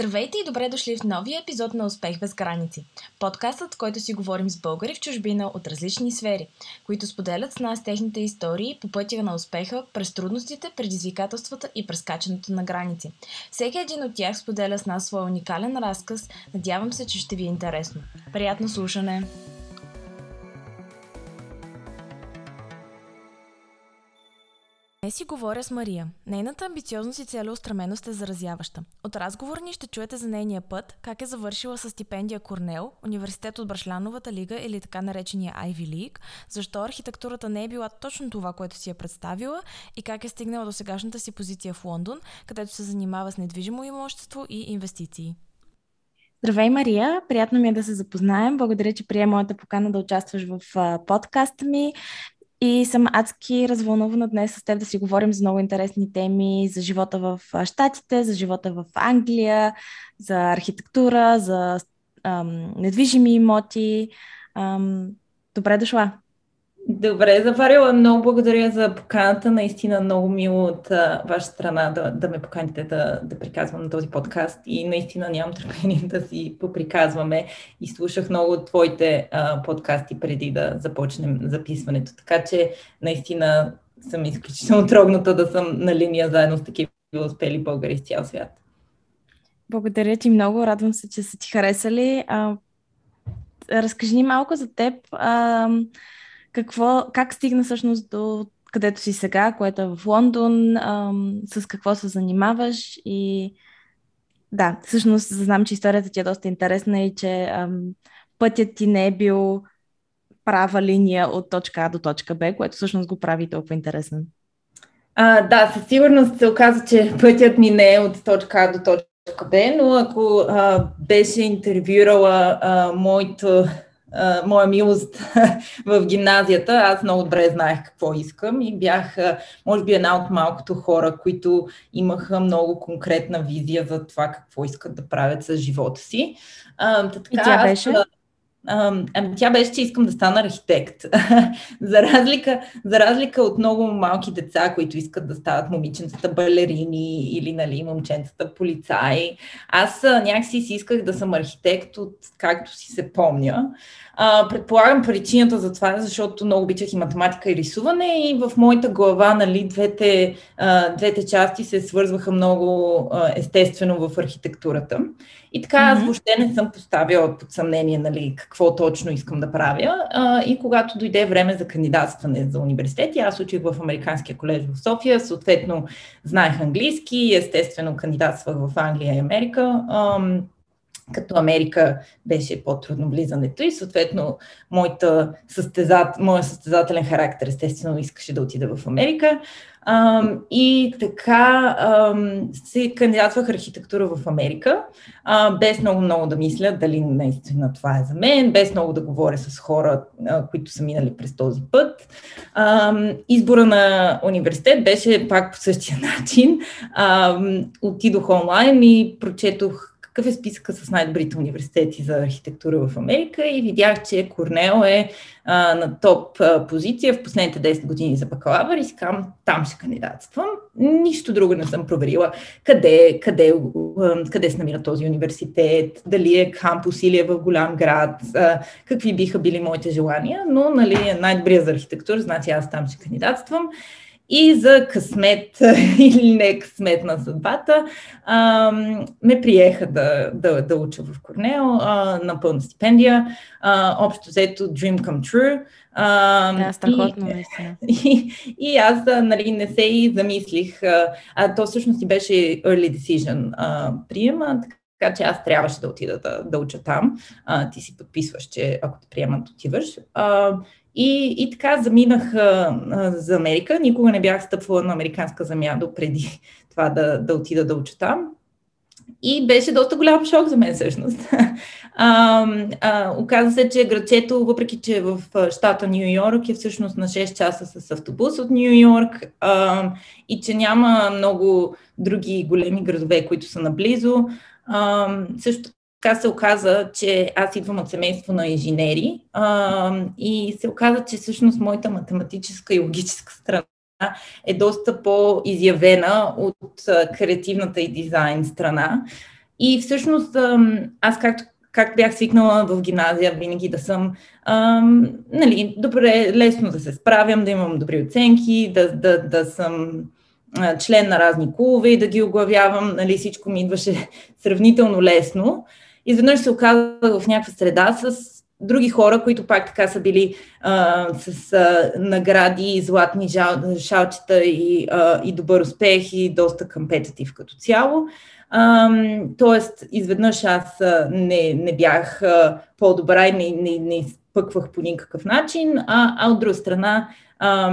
Здравейте и добре дошли в новия епизод на Успех без граници. Подкастът, в който си говорим с българи в чужбина от различни сфери, които споделят с нас техните истории по пътя на успеха през трудностите, предизвикателствата и прескачането на граници. Всеки един от тях споделя с нас своя уникален разказ. Надявам се, че ще ви е интересно. Приятно слушане! Днес си говоря с Мария. Нейната амбициозност и целеустременост е заразяваща. От разговор ни ще чуете за нейния път, как е завършила с стипендия Корнел, университет от Брашлановата лига или така наречения Ivy League, защо архитектурата не е била точно това, което си е представила и как е стигнала до сегашната си позиция в Лондон, където се занимава с недвижимо имущество и инвестиции. Здравей, Мария! Приятно ми е да се запознаем. Благодаря, че прие моята покана да участваш в подкаста ми. И съм адски развълнувана днес с теб да си говорим за много интересни теми, за живота в Штатите, за живота в Англия, за архитектура, за ам, недвижими имоти. Ам, добре дошла! Добре, заварила. Много благодаря за поканата. Наистина много мило от ваша страна да, да ме поканите да, да приказвам на този подкаст и наистина нямам търпение да си поприказваме. И слушах много от твоите а, подкасти преди да започнем записването. Така че наистина съм изключително трогната да съм на линия заедно с такива успели българи с цял свят. Благодаря ти много. Радвам се, че са ти харесали. А, разкажи ни малко за теб. А, какво, как стигна всъщност до където си сега, което е в Лондон, ам, с какво се занимаваш и да, всъщност знам, че историята ти е доста интересна и че ам, пътят ти не е бил права линия от точка А до точка Б, което всъщност го прави толкова интересен. А, да, със сигурност се оказа, че пътят ми не е от точка А до точка Б, но ако а, беше интервюрала а, моето Моя милост в гимназията, аз много добре знаех какво искам и бях, може би, една от малкото хора, които имаха много конкретна визия за това какво искат да правят с живота си. Uh, така, и тя беше? Аз, Ами тя беше, че искам да стана архитект. за, разлика, за разлика от много малки деца, които искат да стават момиченцата балерини или нали, момченцата полицаи, аз някакси си исках да съм архитект от както си се помня. А, предполагам причината за това защото много обичах и математика и рисуване и в моята глава нали, двете, а, двете части се свързваха много а, естествено в архитектурата. И така аз въобще не съм поставила под съмнение нали, какво точно искам да правя. А, и когато дойде време за кандидатстване за университет, аз учих в Американския колеж в София, съответно знаех английски, естествено кандидатствах в Англия и Америка. А, като Америка беше по-трудно влизането и съответно моята състезат, моя състезателен характер естествено искаше да отида в Америка. Um, и така um, се кандидатвах архитектура в Америка, uh, без много-много да мисля дали наистина това е за мен, без много да говоря с хора, uh, които са минали през този път. Um, избора на университет беше пак по същия начин. Um, отидох онлайн и прочетох какъв е списъка с най-добрите университети за архитектура в Америка и видях, че Корнел е а, на топ а, позиция в последните 10 години за бакалавър и си казвам, там ще кандидатствам. Нищо друго не съм проверила. Къде, къде, къде се намира този университет, дали е кампус или е в голям град, а, какви биха били моите желания, но нали, най-добрия за архитектура, значи аз там ще кандидатствам. И за късмет или не късмет на съдбата а, ме приеха да, да, да уча в Корнел а, на пълна стипендия. А, общо взето Dream Come True. А, да, страхотно, и, и, и аз нали, не се и замислих. А, а то всъщност и беше early decision а, приема, така че аз трябваше да отида да, да уча там. А, ти си подписваш, че ако те приемат, отиваш. А, и, и така заминах а, за Америка. Никога не бях стъпвала на американска земя до преди това да, да отида да уча там. И беше доста голям шок за мен всъщност. А, а, оказа се, че градчето, въпреки че е в щата Нью Йорк, е всъщност на 6 часа с автобус от Нью Йорк и че няма много други големи градове, които са наблизо. А, също така се оказа, че аз идвам от семейство на инженери а, и се оказа, че всъщност моята математическа и логическа страна е доста по-изявена от креативната и дизайн страна. И всъщност аз както как бях свикнала в гимназия винаги да съм ам, нали, добре, лесно да се справям, да имам добри оценки, да, да, да съм член на разни клубове и да ги оглавявам, нали, всичко ми идваше сравнително лесно. Изведнъж се оказах в някаква среда с други хора, които пак така са били а, с а, награди, златни жал, шалчета и, а, и добър успех и доста компетитив като цяло. тоест, изведнъж аз а, не, не бях а, по-добра и не, не, не изпъквах по никакъв начин, а, а от друга страна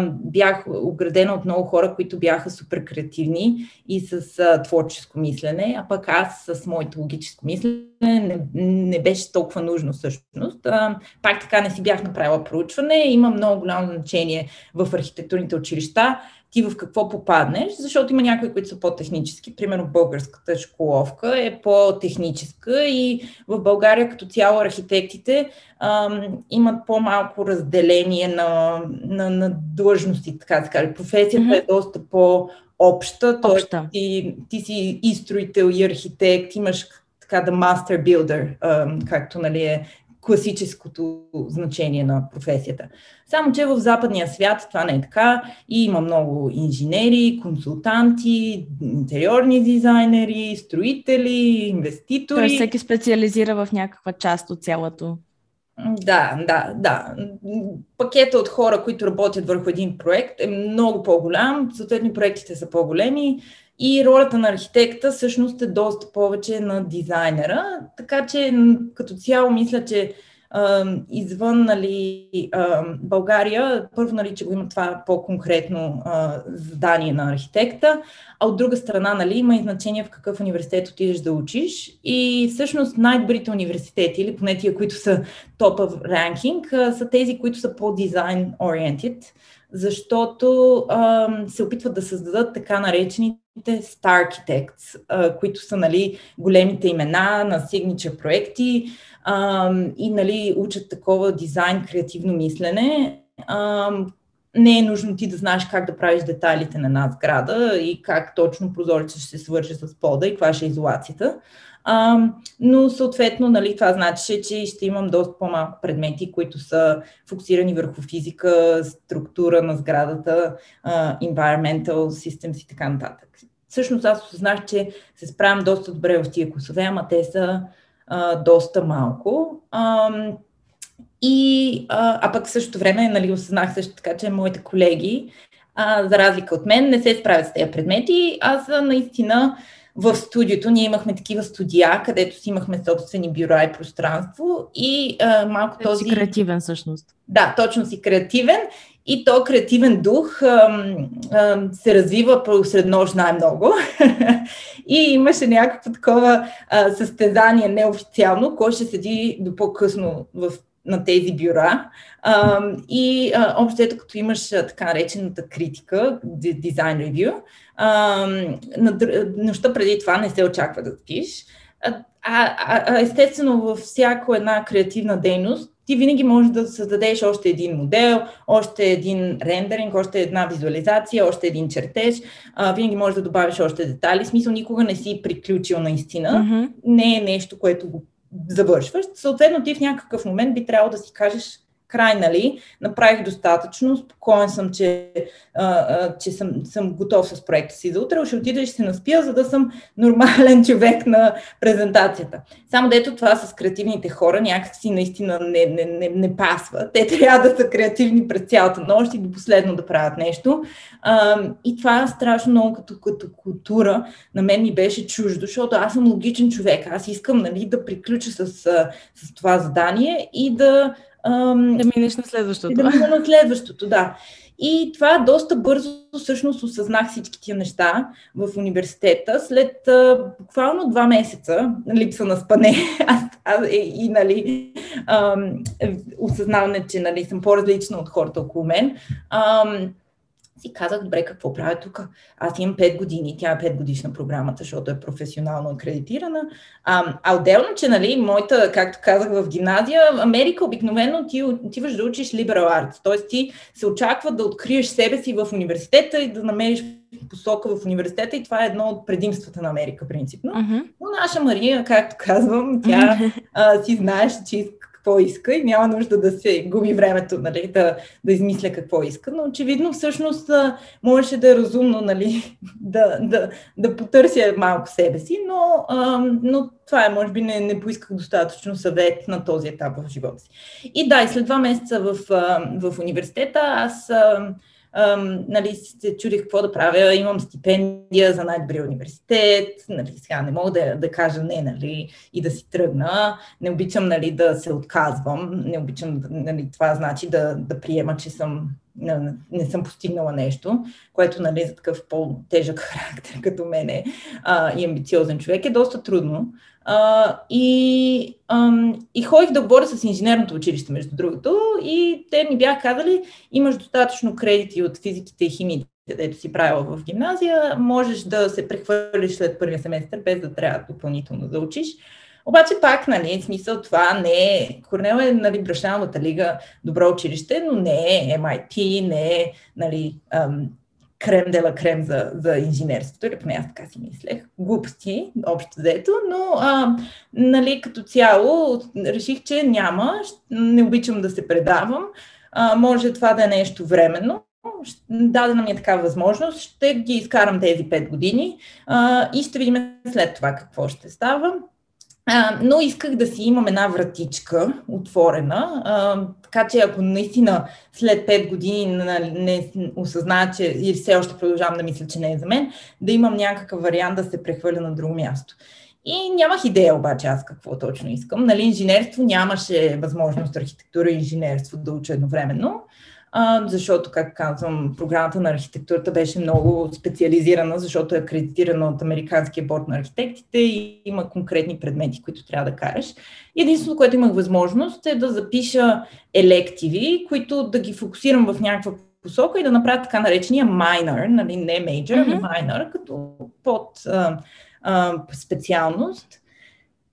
бях оградена от много хора, които бяха супер креативни и с а, творческо мислене, а пък аз с моето логическо мислене не, не беше толкова нужно всъщност. А, пак така не си бях направила проучване. Има много голямо значение в архитектурните училища ти в какво попаднеш, защото има някои, които са по-технически. Примерно българската школовка е по-техническа и в България като цяло архитектите ам, имат по-малко разделение на, на, на длъжности, така да се каже. Професията mm-hmm. е доста по- обща, т.е. Ти, ти си и строител, и архитект, имаш така да master builder, както нали, е класическото значение на професията. Само, че в западния свят това не е така и има много инженери, консултанти, интериорни дизайнери, строители, инвеститори. Тоест всеки специализира в някаква част от цялото. Да, да, да. Пакета от хора, които работят върху един проект е много по-голям, съответно проектите са по-големи и ролята на архитекта всъщност е доста повече на дизайнера, така че като цяло мисля, че извън нали, България, първо, нали, че го има това по-конкретно задание на архитекта, а от друга страна нали, има и значение в какъв университет отидеш да учиш. И всъщност най-добрите университети, или поне тия, които са топа в ранкинг, са тези, които са по-дизайн oriented, защото а, се опитват да създадат така наречените Star Architects, а, които са нали, големите имена на signature проекти а, и нали, учат такова дизайн, креативно мислене. А, не е нужно ти да знаеш как да правиш детайлите на една сграда и как точно прозорецът ще се свърже с пода и каква ще е изолацията. А, но съответно, нали, това значи, че ще имам доста по-малко предмети, които са фокусирани върху физика, структура на сградата, environmental systems и така нататък. Всъщност аз осъзнах, че се справям доста добре в тия курсове, ама те са uh, доста малко. Um, и, а, а пък в същото време нали, осъзнах също така, че моите колеги, а, за разлика от мен, не се справят с тези предмети. Аз наистина в студиото ние имахме такива студия, където си имахме собствени бюра и пространство и а, малко този... Си креативен всъщност. Да, точно си креативен и то креативен дух а, а, се развива сред нощ най-много. и имаше някакво такова а, състезание неофициално, кой ще седи до по-късно в на тези бюра. А, и а, общо ето, като имаш така наречената критика, дизайн ревю, нощта преди това не се очаква да спиш. А, а, естествено, във всяко една креативна дейност, ти винаги можеш да създадеш още един модел, още един рендеринг, още една визуализация, още един чертеж, а, винаги можеш да добавиш още детайли. В смисъл, никога не си приключил наистина. Mm-hmm. Не е нещо, което го завършваш. Съответно, ти в някакъв момент би трябвало да си кажеш край, нали, направих достатъчно, спокоен съм, че, а, че съм, съм готов с проекта си за утре, ще отида и ще се наспия, за да съм нормален човек на презентацията. Само дето това с креативните хора някакси наистина не, не, не, не пасва. Те трябва да са креативни през цялата нощ и до последно да правят нещо. А, и това страшно много като, като култура на мен ми беше чуждо, защото аз съм логичен човек. Аз искам нали, да приключа с, с това задание и да Ам, да минеш на следващото. Да мина на следващото, да. И това доста бързо всъщност осъзнах всички тия неща в университета. След а, буквално два месеца липса на спане аз, аз, и, и нали, ам, осъзнаване, че нали, съм по-различна от хората около мен. Ам, си казах, добре, какво правя тук? Аз имам 5 години, тя е 5 годишна програмата, защото е професионално акредитирана. А, а отделно, че, нали, моята, както казах в гимназия, Америка обикновено ти отиваш да учиш liberal arts, т.е. ти се очаква да откриеш себе си в университета и да намериш посока в университета и това е едно от предимствата на Америка, принципно. Uh-huh. Но наша Мария, както казвам, тя а, си знаеш, че какво иска и няма нужда да се губи времето нали, да, да измисля какво иска. Но очевидно всъщност можеше да е разумно нали, да, да, да потърся малко себе си, но, а, но това е, може би не, не поисках достатъчно съвет на този етап в живота си. И да, и след два месеца в, в университета аз нали, се чудих какво да правя, имам стипендия за най-добрия университет, нали, сега не мога да, да кажа не, нали, и да си тръгна, не обичам, нали, да се отказвам, не обичам, нали, това значи да, да приема, че съм не, не съм постигнала нещо, което нали, за такъв по-тежък характер като мене а, и амбициозен човек е доста трудно. И, ам, и ходих да говоря с инженерното училище, между другото, и те ми бяха казали, имаш достатъчно кредити от физиките и химиите, където си правила в гимназия, можеш да се прехвърлиш след първия семестър, без да трябва допълнително да учиш. Обаче пак, нали, смисъл това не е, Корнел е, нали, Брашановата лига, добро училище, но не е MIT, не е, нали, крем дела крем за, за инженерството, или поне аз така си мислех. Глупости, общо взето, но а, нали, като цяло реших, че няма, не обичам да се предавам, а, може това да е нещо временно, дадена ми е такава възможност, ще ги изкарам тези 5 години а, и ще видим след това какво ще става. Но исках да си имам една вратичка отворена, а, така че ако наистина след 5 години не осъзная, че и все още продължавам да мисля, че не е за мен, да имам някакъв вариант да се прехвърля на друго място. И нямах идея обаче аз какво точно искам. Нали, инженерство нямаше възможност архитектура и инженерство да уча едновременно а, защото, как казвам, програмата на архитектурата беше много специализирана, защото е акредитирана от Американския борт на архитектите и има конкретни предмети, които трябва да караш. Единственото, което имах възможност е да запиша елективи, които да ги фокусирам в някаква посока и да направя така наречения minor, нали, не major, mm-hmm. ами като под а, а, специалност.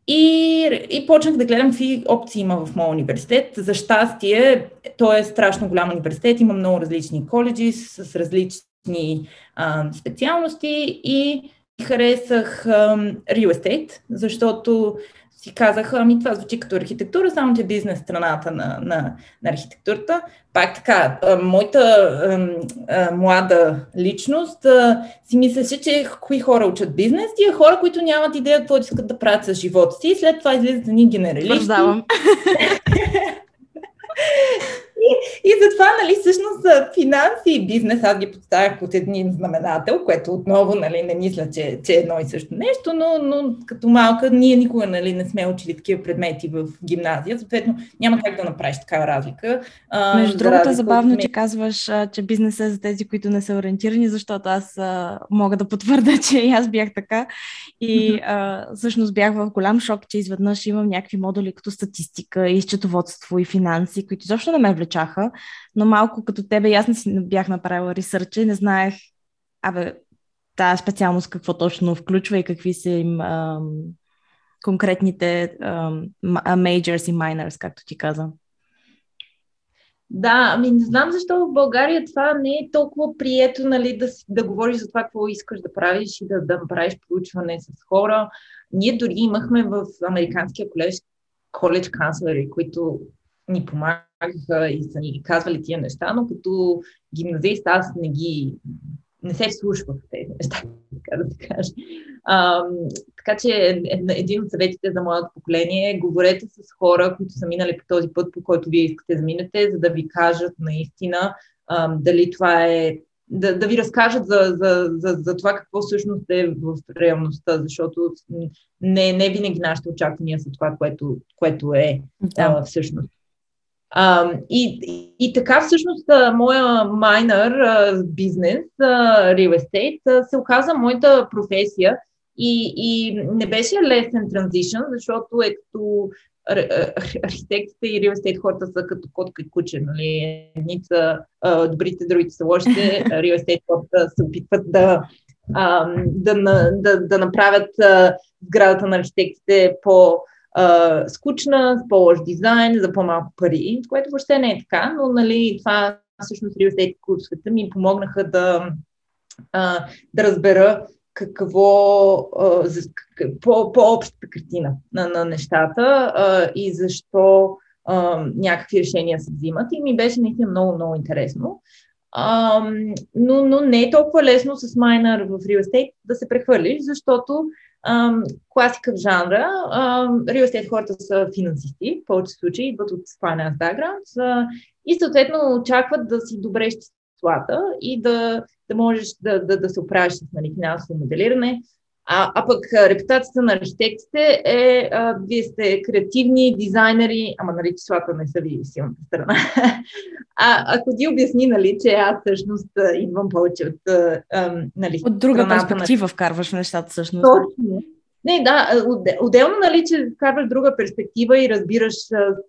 И, и почнах да гледам какви опции има в моят университет. За щастие, той е страшно голям университет, има много различни коледжи с различни а, специалности и харесах а, real estate, защото си казаха, ами това звучи като архитектура, само че бизнес страната на, на, на архитектурата. Пак така, моята а, а, млада личност а, си мислеше, че кои хора учат бизнес, тия хора, които нямат идея какво искат да правят с живота си, и след това излизат за ни генералисти. И, и затова, нали, всъщност, финанси и бизнес аз ги поставях под един знаменател, което отново, нали, не мисля, че, че е едно и също нещо, но, но като малка ние никога, нали, не сме учили такива предмети в гимназия, съответно няма как да направиш такава разлика. А, Между другото, забавно, че казваш, че бизнес е за тези, които не са ориентирани, защото аз а, мога да потвърда, че и аз бях така. И а, всъщност бях в голям шок, че изведнъж имам някакви модули като статистика и счетоводство и финанси, които изобщо не ме влечаха, но малко като тебе, аз не си бях направила ресърча и не знаех, абе, тази специалност какво точно включва и какви са им ам, конкретните ам, majors и minors, както ти каза. Да, ами не знам защо в България това не е толкова прието, нали, да, да говориш за това, какво искаш да правиш и да, да правиш проучване с хора. Ние дори имахме в Американския колеж коледж канцлери, които ни помагаха и са ни казвали тия неща, но като гимназист аз не ги не се вслушвах в тези неща, така да се каже. А, така че един от съветите за моето поколение е говорете с хора, които са минали по този път, по който вие искате да минете, за да ви кажат наистина а, дали това е да, да ви разкажат за, за, за, за това какво всъщност е в реалността, защото не, не винаги нашите очаквания са това, което, което е да. а, всъщност. А, и, и така всъщност моя майнер бизнес, real estate, се оказа моята професия и, и не беше лесен транзишън, защото е като архитектите и реал естейт хората са като котка и куче. Нали? Едни са добрите, другите са лошите. Реал естейт хората се опитват да, а, да, да, да направят сградата на архитектите по скучна, с по-лош дизайн, за по-малко пари, което въобще не е така, но нали, това всъщност реал естейт курсовете ми помогнаха да, а, да разбера какво, а, по, по-общата картина на, на нещата а, и защо а, някакви решения се взимат. И ми беше наистина много, много интересно. А, но, но не е толкова лесно с майнер в real estate да се прехвърлиш, защото класика в жанра, а, real estate хората са финансисти, в повече случаи идват от finance background и съответно очакват да си добре числата и да, да можеш да, да, да се оправиш с нали, финансово моделиране. А, а пък репутацията на архитектите е, а, вие сте креативни дизайнери, ама нали числата не са ви силната страна. а ако ти обясни, нали, че аз всъщност идвам повече от... А, нали, от друга перспектива на... вкарваш нещата всъщност. Точно. Не, да, отделно, нали, че вкарваш друга перспектива и разбираш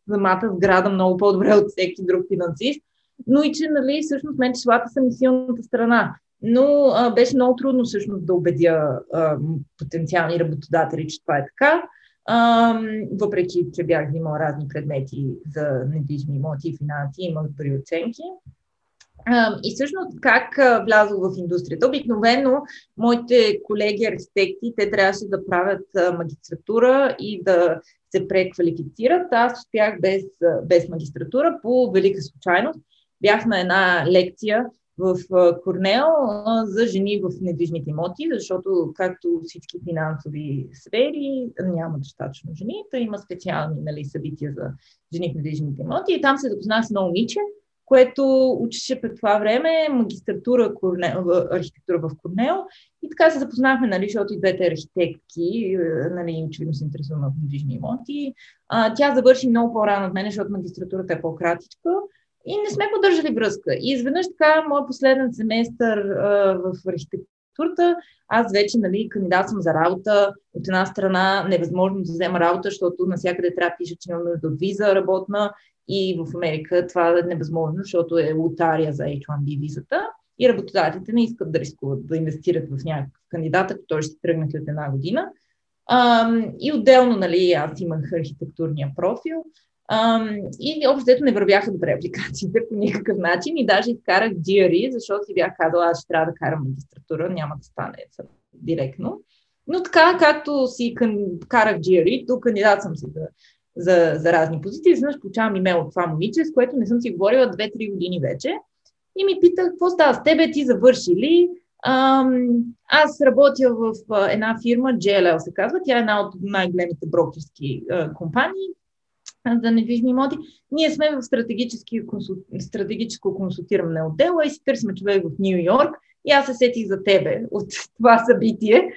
самата сграда много по-добре от всеки друг финансист, но и че, нали, всъщност мен числата са ми силната страна. Но а, беше много трудно всъщност да убедя а, потенциални работодатели, че това е така. А, въпреки, че бях взимал разни предмети за недвижими имоти и финанси, имах добри оценки. А, и всъщност как влязох в индустрията? Обикновено моите колеги архитекти, те трябваше да правят магистратура и да се преквалифицират. Аз успях без, без магистратура по велика случайност. Бях на една лекция в Корнел за жени в недвижните имоти, защото както всички финансови сфери няма достатъчно жени, то има специални нали, събития за жени в недвижните имоти. И там се запознах с много момиче, което учеше пред това време магистратура Корнел, архитектура в Корнел. И така се запознахме, нали, защото и двете архитектки, нали, очевидно се интересуваме от недвижни имоти. А, тя завърши много по-рано от мен, защото магистратурата е по-кратичка и не сме поддържали връзка. И изведнъж така, моят последен семестър а, в архитектурата, аз вече нали, кандидат съм за работа. От една страна невъзможно да взема работа, защото навсякъде трябва да пише, че нямам нужда от виза работна и в Америка това е невъзможно, защото е лотария за H1B визата и работодателите не искат да рискуват да инвестират в някакъв кандидат, ако той ще тръгне след една година. А, и отделно, нали, аз имах архитектурния профил. И общо не вървяха добре апликациите по никакъв начин и даже изкарах GRE, защото си бях казала, аз ще трябва да карам магистратура, няма да стане директно. Но така, както си карах GRE, тук кандидат съм си за, за, за разни позиции, изведнъж получавам имейл от това момиче, с което не съм си говорила 2-3 години вече. И ми питах, какво става с тебе, ти завърши ли? Аз работя в една фирма, JLL се казва, тя е една от най-големите брокерски компании, за недвижими имоти. Ние сме в консул... стратегическо консултиране отдела и си търсим човек в Нью Йорк и аз се сетих за тебе от това събитие.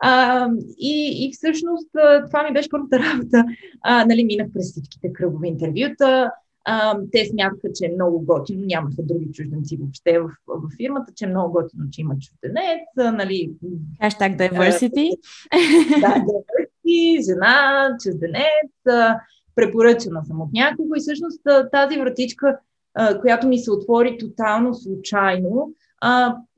А, и, и всъщност това ми беше първата работа. А, нали, минах през всичките кръгови интервюта. А, те смятаха, че е много готино, нямаха други чужденци въобще в, в фирмата, че е много готино, че има чужденец. Нали, Hashtag diversity. да, diversity, жена, чужденец препоръчана съм от някого и всъщност тази вратичка, която ми се отвори тотално случайно,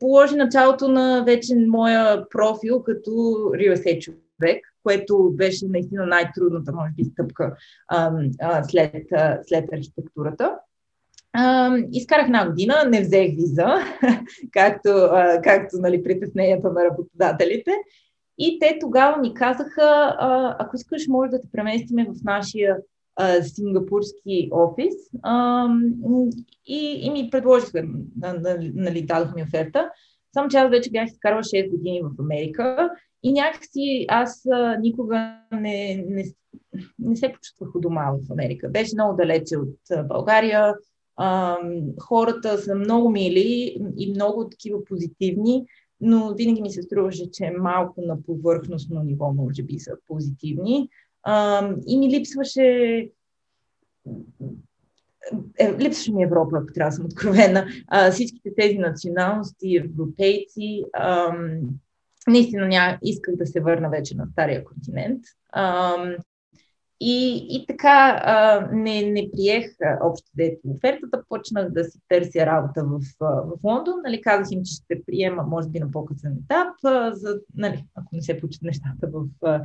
положи началото на вече моя профил като real човек, което беше наистина най-трудната, може би, стъпка след, след архитектурата. изкарах една година, не взех виза, както, както нали, притесненията на работодателите. И те тогава ми казаха, ако искаш, може да те преместиме в нашия а, сингапурски офис а, и, и ми предложиха, нали, дадоха ми оферта. Само че аз вече бях изкарала 6 години в Америка и някакси аз а, никога не, не, не се почувствах у дома в Америка. Беше много далече от България. А, хората са много мили и много такива позитивни но винаги ми се струваше, че малко на повърхностно ниво може би са позитивни. А, и ми липсваше е, липсваше ми Европа, ако трябва да съм откровена. А, всичките тези националности, европейци, а, наистина ня... исках да се върна вече на Стария континент. А, И, и така а, не, не приех общо взето офертата, почнах да си търся работа в, в Лондон. Нали, казах им, че ще приема, може би, на по-късен етап, а, за, нали, ако не се получат нещата в, в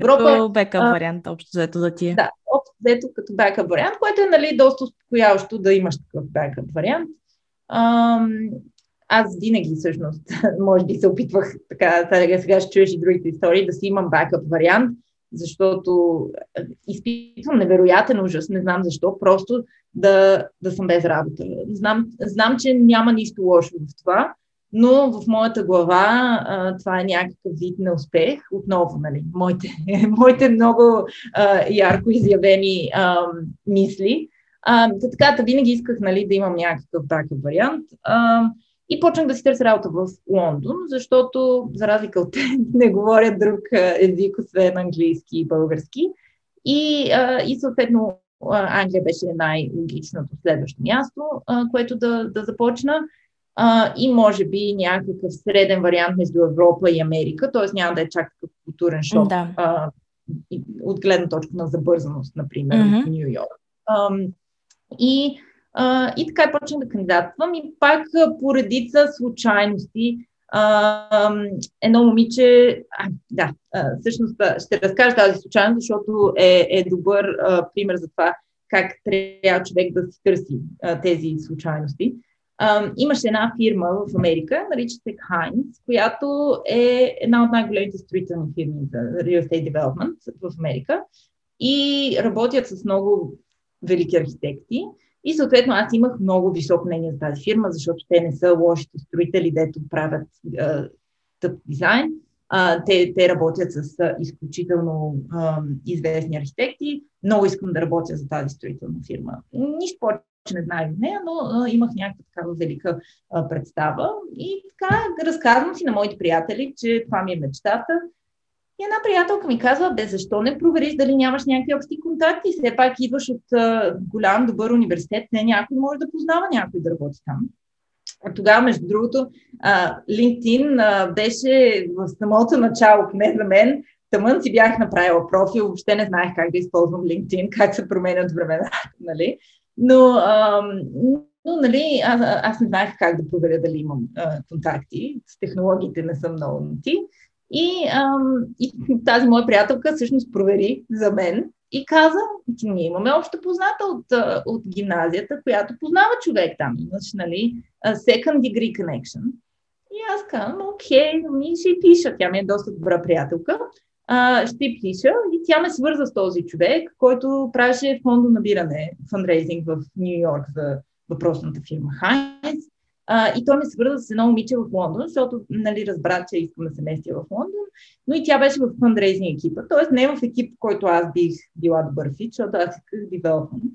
Европа. Като бекъп вариант, общо взето за тия. Да, общо взето като бекъп вариант, което е нали, доста успокояващо да имаш такъв бекъп вариант. А, аз винаги всъщност, може би се опитвах така, сега ще чуеш и другите истории, да си имам бекъп вариант, защото е, изпитвам невероятен ужас, не знам защо, просто да, да съм без работа. Знам, знам, че няма нищо лошо в това, но в моята глава а, това е някакъв вид на успех. Отново, нали, моите, моите много а, ярко изявени а, мисли. А, така, винаги исках нали, да имам някакъв такъв вариант. А, и почнах да си търся работа в Лондон, защото, за разлика от те, не говоря друг език, освен английски и български. И, а, и съответно, Англия беше най-логичното следващо място, а, което да, да започна. А, и може би някакъв среден вариант между Европа и Америка, т.е. няма да е чак такъв културен шок да. а, от гледна точка на забързаност, например, mm-hmm. в Нью Йорк. и и така почнах да кандидатствам и пак по редица случайности а, едно момиче, а, да, а, всъщност ще разкажа тази случайност, защото е, е добър а, пример за това как трябва човек да си търси а, тези случайности. А, имаше една фирма в Америка, нарича се Heinz, която е една от най-големите строителни фирми за real estate development в Америка и работят с много велики архитекти. И съответно аз имах много високо мнение за тази фирма, защото те не са лошите строители, дето правят а, тъп дизайн. А, те, те работят с а, изключително а, известни архитекти. Много искам да работя за тази строителна фирма. Нищо повече не знае от нея, но а, имах някаква такава велика а, представа. И така разказвам си на моите приятели, че това ми е мечтата. И една приятелка ми казва, бе, защо не провериш дали нямаш някакви общи контакти? Все пак идваш от а, голям, добър университет, не някой може да познава някой да работи там. А тогава, между другото, а, LinkedIn а, беше в самото начало, поне за мен, тъмън си бях направила профил, въобще не знаех как да използвам LinkedIn, как се променят времена, нали? Но, а, но нали, аз, аз не знаех как да проверя дали имам а, контакти. С технологиите не съм много ти. И, ам, и тази моя приятелка всъщност провери за мен и каза, че ние имаме общо позната от, от гимназията, която познава човек там. Имаш, нали, second degree connection. И аз казвам, окей, ми ще пиша. Тя ми е доста добра приятелка. А, ще пиша и тя ме свърза с този човек, който правеше фондо набиране, фандрейзинг в Нью Йорк за въпросната фирма Хайнс. И той ме свърза с едно момиче в Лондон, защото нали, разбра, че искам да се местя в Лондон, но и тя беше в фандрейзинг екипа, т.е. не в екип, в който аз бих била добър фит, защото аз исках девелопмент.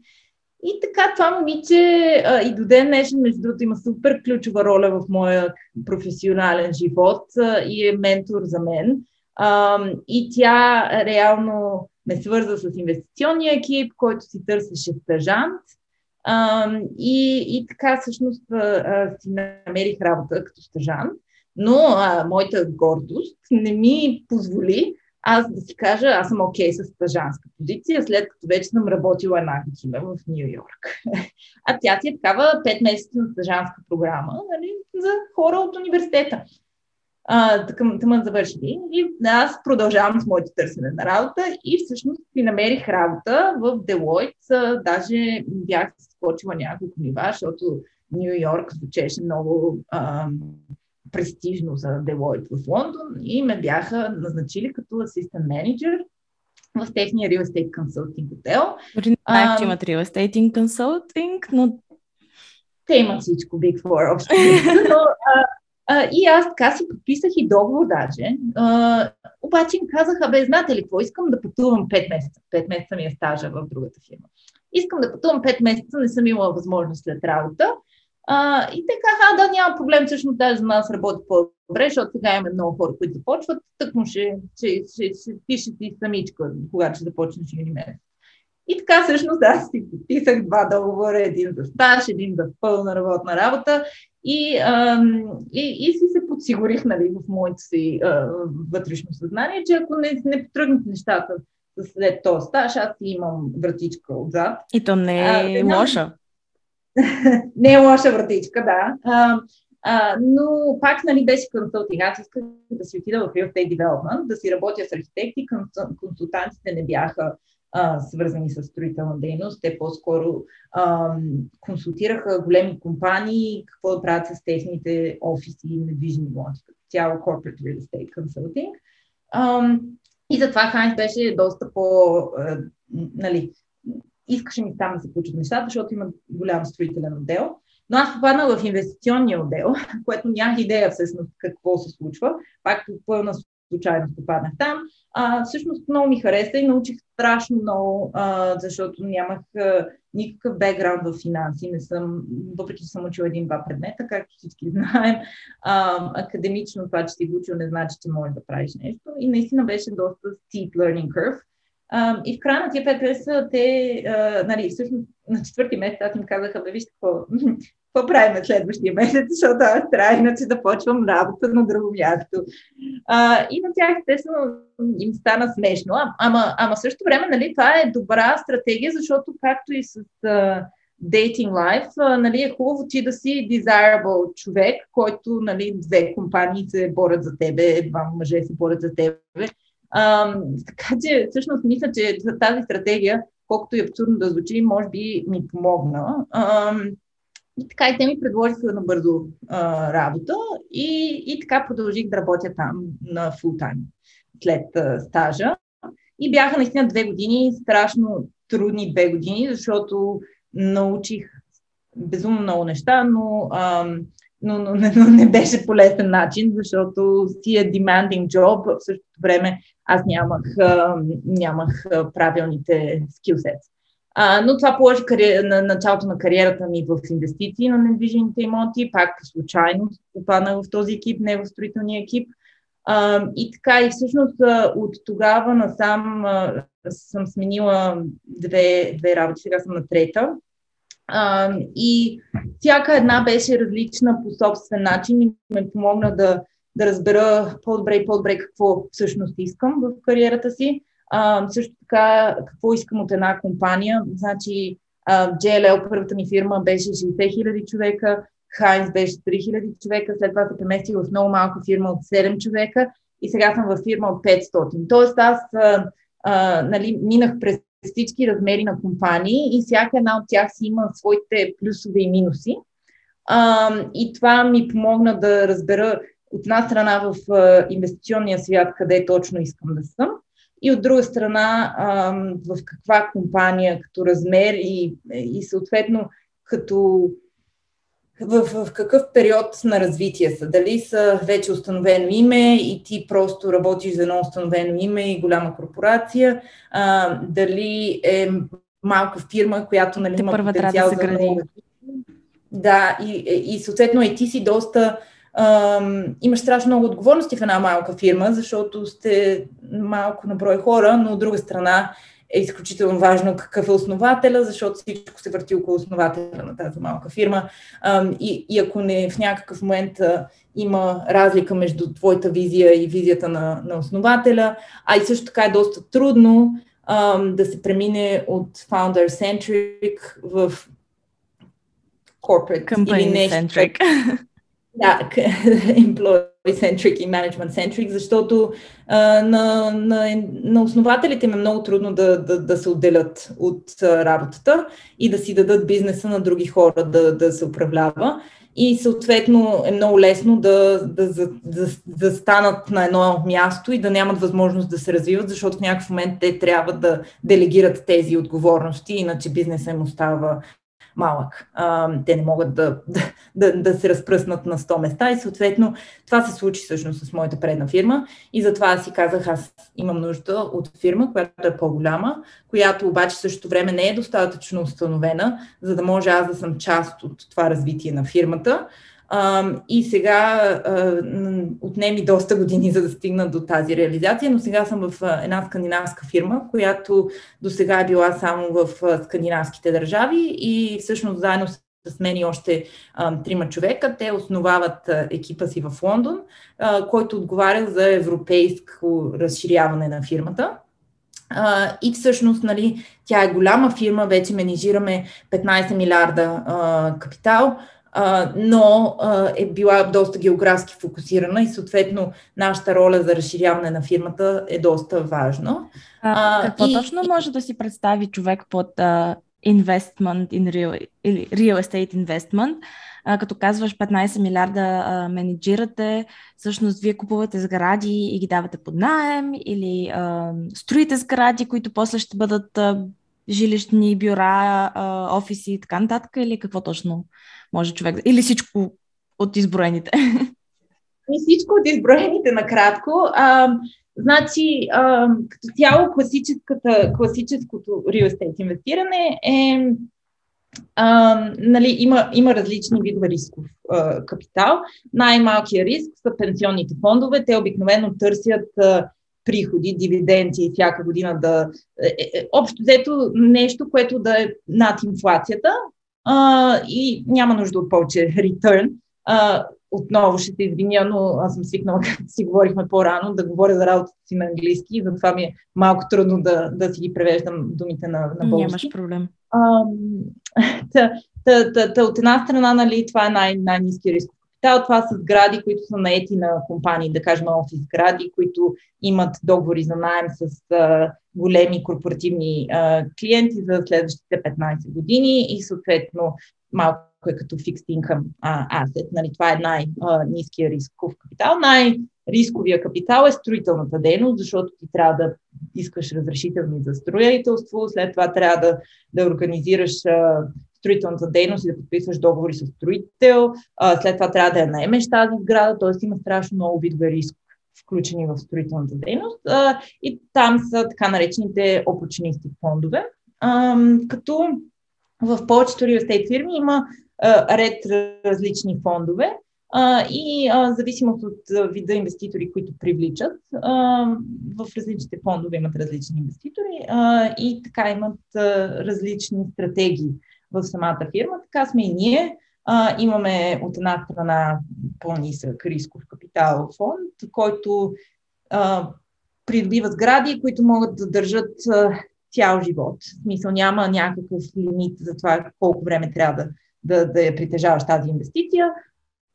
И така това момиче а, и до ден днешен, между другото, има супер ключова роля в моя професионален живот а, и е ментор за мен. А, и тя реално ме свърза с инвестиционния екип, който си търсеше стъжант. А, и, и така всъщност а, си намерих работа като стъжант, но а, моята гордост не ми позволи аз да си кажа, аз съм окей okay с стъжанска позиция, след като вече съм работила една година в Нью Йорк. А тя си е такава 5 месеца на стъжанска програма нали, за хора от университета тъмън завършили. И аз продължавам с моите търсене на работа и всъщност си намерих работа в Делойт. Даже бях скочила няколко нива, защото Нью Йорк звучеше много а, престижно за Делойт в Лондон и ме бяха назначили като асистент менеджер в техния real estate consulting хотел. Дори знаех, че имат real estate consulting, но... Те имат всичко Big Four, общо. но, а, а, и аз така си подписах и договор даже. А, обаче им казаха, бе, знаете ли какво, искам да пътувам 5 месеца. 5 месеца ми е стажа в другата фирма. Искам да пътувам 5 месеца, не съм имала възможност след работа. А, и те казаха, да, няма проблем, всъщност даже за нас работи по-добре, защото сега имаме много хора, които започват, тъкмо ще, ще, ще, ще пишете и самичка, когато ще започнеш юни месец. И така всъщност аз си подписах два договора, един за стаж, един за пълна работна работа и, а, и, и си се подсигурих нали, в моето си а, вътрешно съзнание, че ако не, не потръгнат нещата след този стаж аз имам вратичка отзад. И то не е а, лоша. не е лоша вратичка, да. А, а, но пак нали, беше консултинг. Аз исках да си отида в Real Estate Development, да си работя с архитекти. Консултантите не бяха а, свързани с строителна дейност. Те по-скоро а, консултираха големи компании какво да правят с техните офиси и недвижими имоти, като цяло Corporate Real Estate Consulting. А, и затова Хайнс беше доста по... А, нали, искаше ми там да се получат нещата, защото има голям строителен отдел. Но аз попаднах в инвестиционния отдел, което нямах идея всъщност какво се случва. Пак по пълна случайно попаднах там. А, всъщност много ми хареса и научих страшно много, а, защото нямах а, никакъв бекграунд в финанси. Не съм, въпреки че съм учила един-два предмета, както всички знаем, а, академично това, че си го учил, не значи, че можеш да правиш нещо. И наистина беше доста steep learning curve. А, и в края на тия пет месеца те, а, нали, всъщност на четвърти месец аз им казаха, бе, вижте какво, какво правим следващия месец, защото аз трябва да почвам работа на друго място. А, и на тях, естествено, им стана смешно. А, ама, ама също време, нали, това е добра стратегия, защото както и с uh, dating life, uh, нали, е хубаво ти да си desirable човек, който нали, две компании се борят за тебе, два мъже се борят за тебе. А, така че, всъщност, мисля, че тази стратегия, колкото и абсурдно да звучи, може би ми помогна. А, и така и те ми предложиха набързо а, работа и, и така продължих да работя там на фул тайм след а, стажа. И бяха наистина две години, страшно трудни две години, защото научих безумно много неща, но, а, но, но, но, но не беше по лесен начин, защото си е demanding job, в същото време аз нямах, а, нямах правилните skillsets. А, но това положи кари... на началото на кариерата ми в инвестиции на недвижимите имоти, пак случайно попаднах в този екип, не в строителния екип. А, и така, и всъщност от тогава насам а, съм сменила две, две работи, сега съм на трета. А, и всяка една беше различна по собствен начин и ме помогна да, да разбера по-добре и по-добре какво всъщност искам в кариерата си. Също така, какво искам от една компания. Значи, а, JLL, първата ми фирма, беше 60 хиляди човека, Хайнс беше 3 хиляди човека, след това се преместих в много малка фирма от 7 човека и сега съм в фирма от 500. Тоест аз а, а, нали, минах през всички размери на компании и всяка една от тях си има своите плюсове и минуси. А, и това ми помогна да разбера от една страна в инвестиционния свят къде точно искам да съм и от друга страна в каква компания, като размер и, и съответно като в, в какъв период на развитие са. Дали са вече установено име и ти просто работиш за едно установено име и голяма корпорация, а, дали е малка фирма, която нали, има потенциал да за много. Да, и, и съответно и ти си доста имаш страшно много отговорности в една малка фирма, защото сте малко на брой хора, но от друга страна е изключително важно какъв е основателя, защото всичко се върти около основателя на тази малка фирма. и, и ако не в някакъв момент има разлика между твоята визия и визията на, на основателя, а и също така е доста трудно да се премине от founder-centric в corporate Company или нещо. Centric. Да, employee-centric и management-centric, защото а, на, на, на основателите им е много трудно да, да, да се отделят от а, работата и да си дадат бизнеса на други хора да, да се управлява. И съответно е много лесно да, да, да, да, да станат на едно място и да нямат възможност да се развиват, защото в някакъв момент те трябва да делегират тези отговорности, иначе бизнеса им остава малък. А, те не могат да, да, да се разпръснат на 100 места и съответно това се случи всъщност с моята предна фирма и затова си казах, аз имам нужда от фирма, която е по-голяма, която обаче същото време не е достатъчно установена, за да може аз да съм част от това развитие на фирмата и сега отнеми доста години, за да стигна до тази реализация, но сега съм в една скандинавска фирма, която до сега е била само в скандинавските държави и всъщност заедно с мен и още а, трима човека. Те основават а, екипа си в Лондон, а, който отговаря за европейско разширяване на фирмата. Uh, и всъщност, нали, тя е голяма фирма, вече менежираме 15 милиарда uh, капитал, uh, но uh, е била доста географски фокусирана и съответно нашата роля за разширяване на фирмата е доста важна. А, какво и, точно може да си представи човек под uh, investment in real, или real estate investment? а, като казваш 15 милиарда а, менеджирате, всъщност вие купувате сгради и ги давате под найем или а, строите сгради, които после ще бъдат а, жилищни бюра, офиси и така нататък или какво точно може човек Или всичко от изброените? И всичко от изброените накратко. А, значи, а, като цяло класическото real estate инвестиране е а, нали, има, има различни видове рисков а, капитал. Най-малкият риск са пенсионните фондове. Те обикновено търсят а, приходи, дивиденти всяка година да. Е, е, е, общо взето нещо, което да е над инфлацията а, и няма нужда от повече return. А, отново ще се извиня, но аз съм свикнала, както си говорихме по-рано, да говоря за работата си на английски, затова ми е малко трудно да, да си ги превеждам думите на, на български. Нямаш проблем. та, та, та, та, от една страна, нали, това е най- най-низки риск капитал. Това са сгради, които са наети на компании, да кажем офис сгради, които имат договори за найем с а, големи корпоративни а, клиенти за следващите 15 години и съответно малко е като fixed income а, asset. Нали, това е най-низкия рисков капитал. Най-рисковия капитал е строителната дейност, защото ти трябва да искаш разрешителни за строителство, след това трябва да, да организираш а, строителната дейност и да подписваш договори с строител, а, след това трябва да я наемеш тази сграда, т.е. има страшно много видове риск включени в строителната дейност. А, и там са така наречените опочнисти фондове. А, като в повечето estate фирми има а, ред различни фондове а, и а, зависимост от а, вида инвеститори, които привличат. А, в различните фондове имат различни инвеститори а, и така имат а, различни стратегии в самата фирма. Така сме и ние. А, имаме от една страна по-нисък рисков капитал фонд, който а, придобива сгради, които могат да държат а, цял живот. В смисъл няма някакъв лимит за това колко време трябва да, да, да я притежаваш тази инвестиция.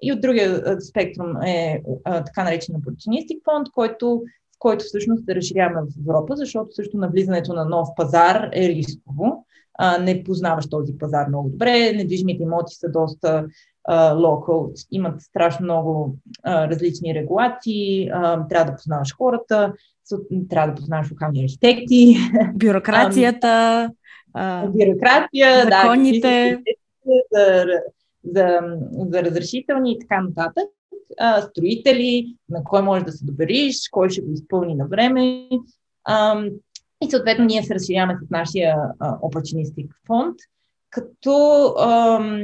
И от другия спектрум е а, така наречен opportunistic фонд, който, който всъщност да разширяваме в Европа, защото също навлизането на нов пазар е рисково. А, не познаваш този пазар много добре, недвижимите имоти са доста локал, имат страшно много а, различни регулации, а, трябва да познаваш хората, трябва да познаваш локални архитекти. Бюрокрацията. А, бюрокрация, законите. Да, за, за, за разрешителни и така нататък. А, строители, на кой може да се довериш, кой ще го изпълни на време. А, и съответно ние се разширяваме с нашия opportunistic фонд, като ам,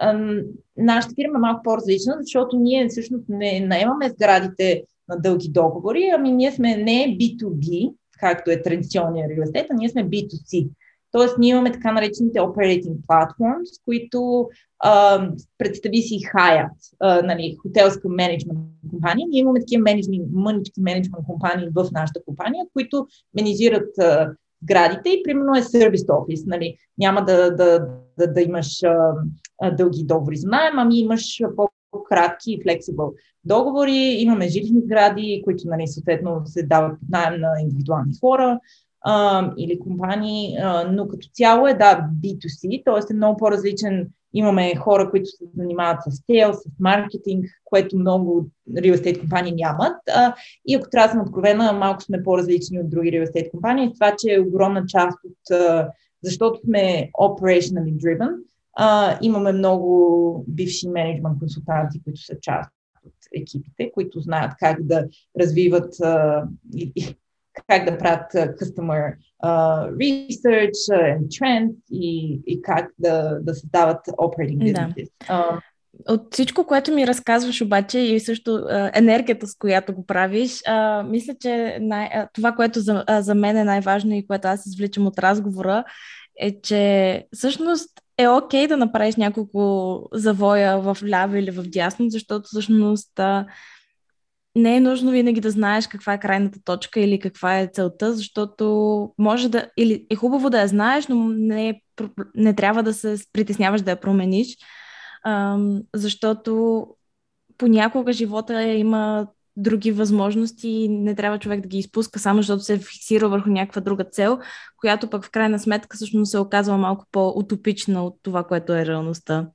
ам, нашата фирма е малко по-различна, защото ние всъщност не наемаме сградите на дълги договори, ами ние сме не B2B, както е традиционния реал а ние сме B2C. Тоест, ние имаме така наречените operating platforms, които представи си а, нали, хотелска менеджмент компания. Ние имаме такива мънички менеджмент компании в нашата компания, които менежират а, градите и примерно е сервис офис. Нали. Няма да, да, да, да имаш а, дълги договори за найем, ами имаш по-кратки и flexible договори. Имаме жилищни сгради, които нали, съответно се дават найем на индивидуални хора а, или компании, а, но като цяло е да B2C, т.е. е много по-различен. Имаме хора, които се занимават с сейл, с маркетинг, което много real estate компании нямат. И ако трябва да съм откровена, малко сме по-различни от други real estate компании. Това, че е огромна част от, защото сме operationally driven, имаме много бивши менеджмент консултанти, които са част от екипите, които знаят как да развиват как да правят customer uh, research and trends и, и как да, да създават operating businesses. Да. Uh, от всичко, което ми разказваш обаче и също а, енергията, с която го правиш, а, мисля, че най- а, това, което за, а, за мен е най-важно и което аз извличам от разговора, е, че всъщност е окей okay да направиш няколко завоя в ляво или в дясно, защото всъщност а, не е нужно винаги да знаеш каква е крайната точка или каква е целта, защото може да, или е хубаво да я знаеш, но не, е, не трябва да се притесняваш да я промениш, ам, защото понякога живота има други възможности и не трябва човек да ги изпуска само защото се е фиксира върху някаква друга цел, която пък в крайна сметка всъщност се оказва малко по-утопична от това, което е реалността.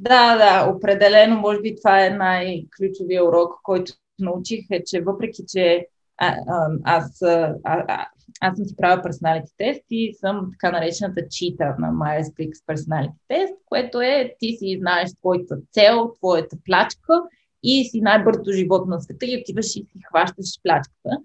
Да, да, определено, може би това е най-ключовия урок, който научих, е, че въпреки, че а, а, аз, а, а, аз съм си правила персоналити тест и съм така наречената чита на Myers-Briggs персоналити тест, което е ти си знаеш твоята цел, твоята плачка и си най-бързо живот на света и отиваш и си хващаш плячката.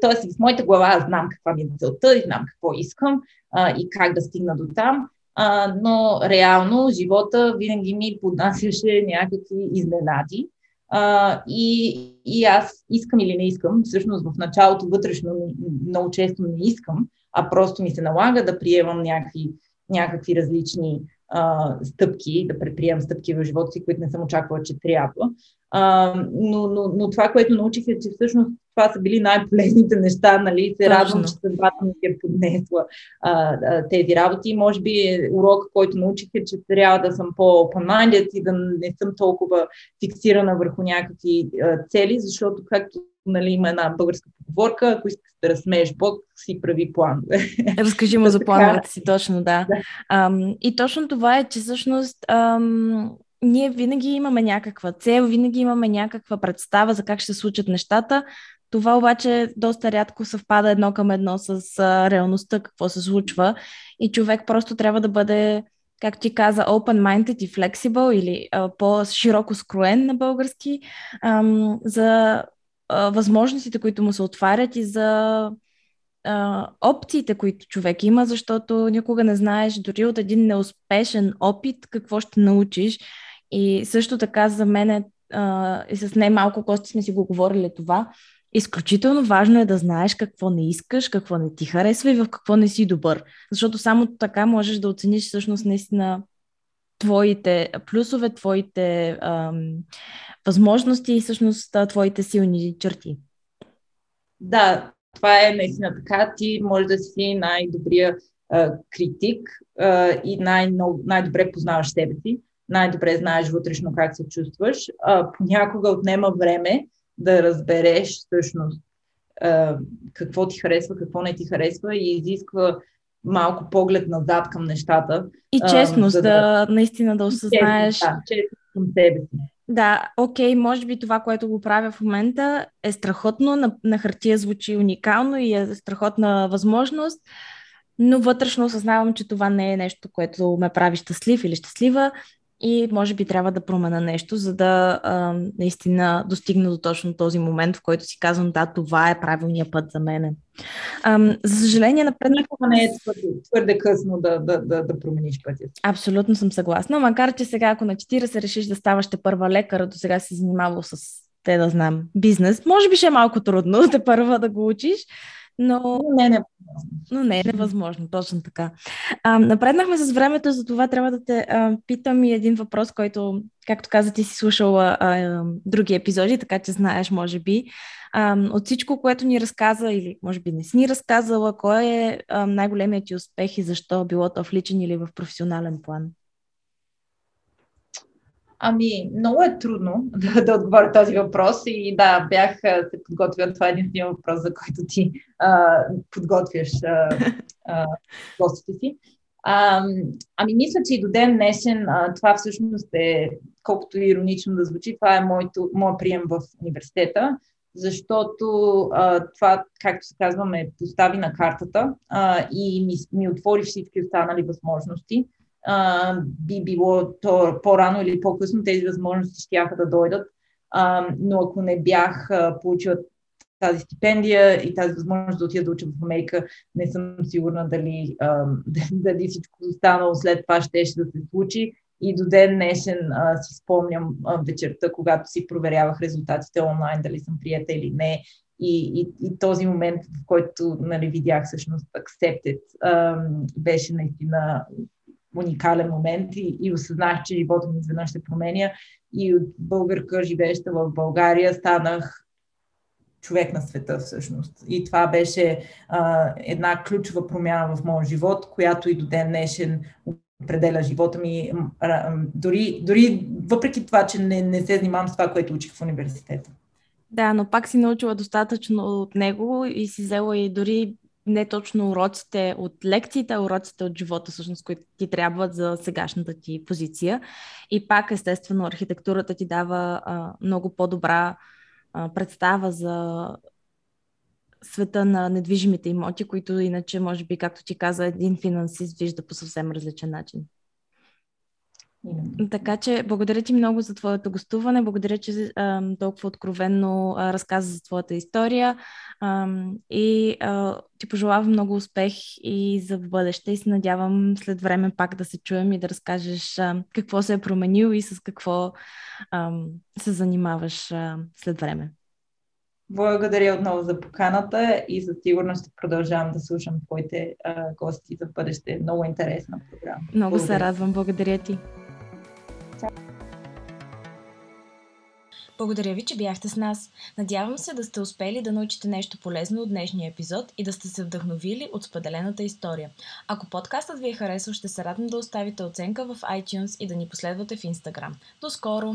Тоест, в моята глава аз знам каква ми е целта и знам какво искам а, и как да стигна до там а, но реално живота винаги ми поднасяше някакви изненади. А, и, и аз искам или не искам, всъщност в началото вътрешно много често не искам, а просто ми се налага да приемам някакви, някакви различни а, стъпки, да предприемам стъпки в живота си, които не съм очаквала, че трябва. А, но, но, но това, което научих е, че всъщност това са били най-полезните неща, нали, се радвам, че съдбата ми е поднесла а, а, тези работи. Може би урок, който научих е, че трябва да съм по-open-minded и да не съм толкова фиксирана върху някакви а, цели, защото както нали, има една българска поговорка, ако искаш да разсмееш Бог, си прави планове. Разкажи му за плановете си, точно, да. да. Ам, и точно това е, че всъщност ам, ние винаги имаме някаква цел, винаги имаме някаква представа за как ще се случат нещата. Това обаче доста рядко съвпада едно към едно с реалността, какво се случва. И човек просто трябва да бъде, както ти каза, open-minded и flexible или а, по-широко скроен на български ам, за а, възможностите, които му се отварят и за а, опциите, които човек има, защото никога не знаеш дори от един неуспешен опит какво ще научиш. И също така за мен а, и с не малко кости сме си го говорили това, изключително важно е да знаеш какво не искаш, какво не ти харесва и в какво не си добър. Защото само така можеш да оцениш всъщност наистина твоите плюсове, твоите ам, възможности и всъщност твоите силни черти. Да, това е наистина така. Ти можеш да си най-добрия а, критик а, и най- най-добре познаваш себе си, най-добре знаеш вътрешно как се чувстваш. А, понякога отнема време да разбереш всъщност какво ти харесва, какво не ти харесва и изисква малко поглед назад към нещата. И честност, а, да, да наистина да осъзнаеш. Да, честност към себе си. Да, окей, може би това, което го правя в момента е страхотно, на, на хартия звучи уникално и е страхотна възможност, но вътрешно осъзнавам, че това не е нещо, което ме прави щастлив или щастлива и може би трябва да променя нещо, за да а, наистина достигна до точно този момент, в който си казвам, да, това е правилният път за мене. А, за съжаление, напред... Никога не е твърде, твърде късно да, да, да, да промениш пътя. Абсолютно съм съгласна, макар че сега, ако на 40 решиш да ставаш те първа лекар, до сега си занимавал с те да знам, бизнес, може би ще е малко трудно те първа да го учиш, но... Не, не. Но не е невъзможно, точно така. А, напреднахме с времето, за това трябва да те а, питам и един въпрос, който, както каза, ти си слушала а, а, други епизоди, така че знаеш, може би. А, от всичко, което ни разказа, или може би не си ни разказала, кой е а, най-големият ти успех и защо, било то в личен или в професионален план? Ами, много е трудно да, да отговоря този въпрос и да, бях се подготвила. Това е един въпрос, за който ти а, подготвяш а, а, гостите си. А, ами, мисля, че и до ден днешен а, това всъщност е, колкото иронично да звучи, това е моето, моят прием в университета, защото а, това, както се казва, ме постави на картата а, и ми, ми отвори всички останали възможности а, би било то по-рано или по-късно тези възможности ще да дойдат. А, но ако не бях а, получила тази стипендия и тази възможност да отида да уча в Америка, не съм сигурна дали, а, дали всичко останало след това ще, ще да се случи. И до ден днешен а, си спомням а, вечерта, когато си проверявах резултатите онлайн, дали съм прията или не. И, и, и този момент, в който нали, видях всъщност accepted, а, беше наистина уникален момент и, и осъзнах, че живота ми изведнъж се променя и от българка, живееща в България, станах човек на света всъщност. И това беше а, една ключова промяна в моя живот, която и до ден днешен определя живота ми. Дори, дори въпреки това, че не, не се занимавам с това, което учих в университета. Да, но пак си научила достатъчно от него и си взела и дори не точно уроците от лекциите, а уроците от живота, всъщност, които ти трябват за сегашната ти позиция. И пак, естествено, архитектурата ти дава а, много по-добра а, представа за света на недвижимите имоти, които иначе, може би, както ти каза, един финансист вижда по съвсем различен начин. Така че благодаря ти много за твоето гостуване. Благодаря, че а, толкова откровенно а, разказа за твоята история. А, и а, ти пожелавам много успех и за бъдеще. И се надявам след време пак да се чуем и да разкажеш а, какво се е променил и с какво а, се занимаваш а, след време. Благодаря отново за поканата и със сигурност ще продължавам да слушам твоите а, гости за бъдеще. Много интересна програма. Много Благодаря. се радвам. Благодаря ти. Благодаря ви, че бяхте с нас. Надявам се да сте успели да научите нещо полезно от днешния епизод и да сте се вдъхновили от споделената история. Ако подкастът ви е харесал, ще се радвам да оставите оценка в iTunes и да ни последвате в Instagram. До скоро!